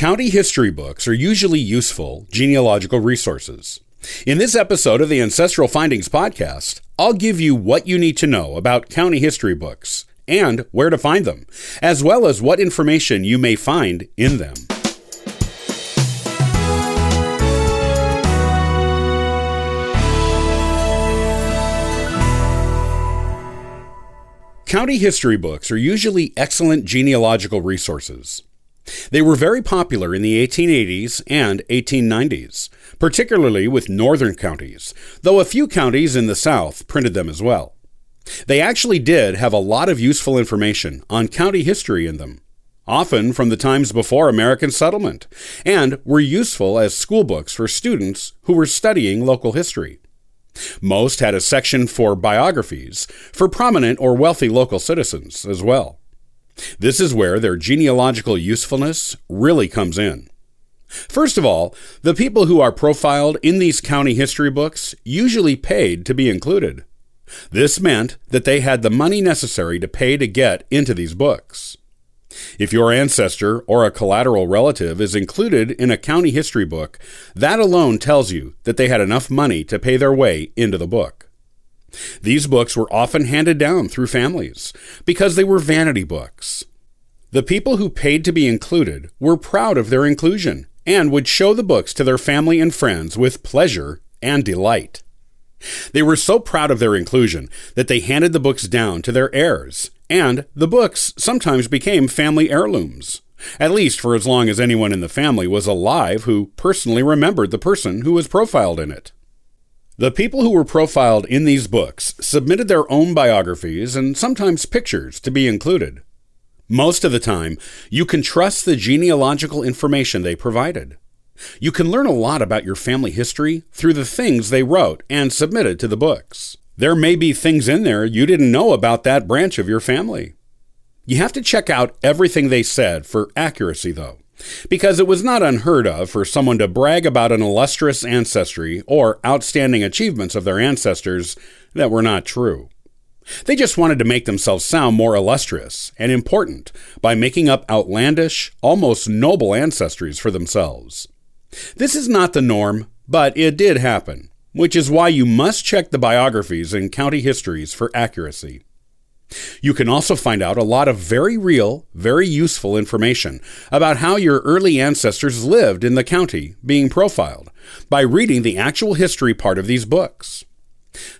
County history books are usually useful genealogical resources. In this episode of the Ancestral Findings Podcast, I'll give you what you need to know about county history books and where to find them, as well as what information you may find in them. County history books are usually excellent genealogical resources. They were very popular in the 1880s and 1890s, particularly with northern counties, though a few counties in the South printed them as well. They actually did have a lot of useful information on county history in them, often from the times before American settlement, and were useful as schoolbooks for students who were studying local history. Most had a section for biographies for prominent or wealthy local citizens as well. This is where their genealogical usefulness really comes in. First of all, the people who are profiled in these county history books usually paid to be included. This meant that they had the money necessary to pay to get into these books. If your ancestor or a collateral relative is included in a county history book, that alone tells you that they had enough money to pay their way into the book. These books were often handed down through families because they were vanity books. The people who paid to be included were proud of their inclusion and would show the books to their family and friends with pleasure and delight. They were so proud of their inclusion that they handed the books down to their heirs, and the books sometimes became family heirlooms, at least for as long as anyone in the family was alive who personally remembered the person who was profiled in it. The people who were profiled in these books submitted their own biographies and sometimes pictures to be included. Most of the time, you can trust the genealogical information they provided. You can learn a lot about your family history through the things they wrote and submitted to the books. There may be things in there you didn't know about that branch of your family. You have to check out everything they said for accuracy, though because it was not unheard of for someone to brag about an illustrious ancestry or outstanding achievements of their ancestors that were not true. They just wanted to make themselves sound more illustrious and important by making up outlandish, almost noble ancestries for themselves. This is not the norm, but it did happen, which is why you must check the biographies and county histories for accuracy. You can also find out a lot of very real, very useful information about how your early ancestors lived in the county being profiled by reading the actual history part of these books.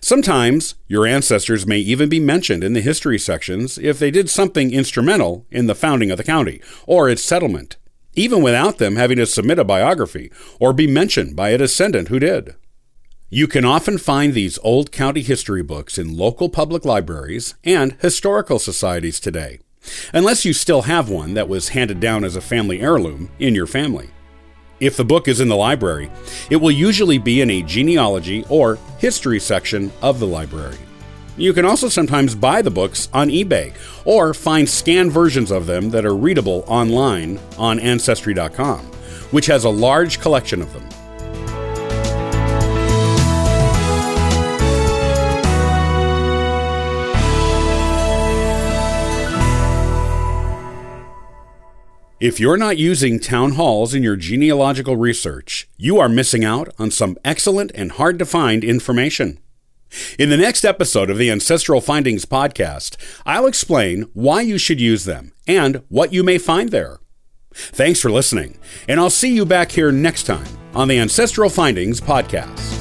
Sometimes your ancestors may even be mentioned in the history sections if they did something instrumental in the founding of the county or its settlement, even without them having to submit a biography or be mentioned by a descendant who did. You can often find these old county history books in local public libraries and historical societies today, unless you still have one that was handed down as a family heirloom in your family. If the book is in the library, it will usually be in a genealogy or history section of the library. You can also sometimes buy the books on eBay or find scanned versions of them that are readable online on Ancestry.com, which has a large collection of them. If you're not using town halls in your genealogical research, you are missing out on some excellent and hard to find information. In the next episode of the Ancestral Findings podcast, I'll explain why you should use them and what you may find there. Thanks for listening, and I'll see you back here next time on the Ancestral Findings podcast.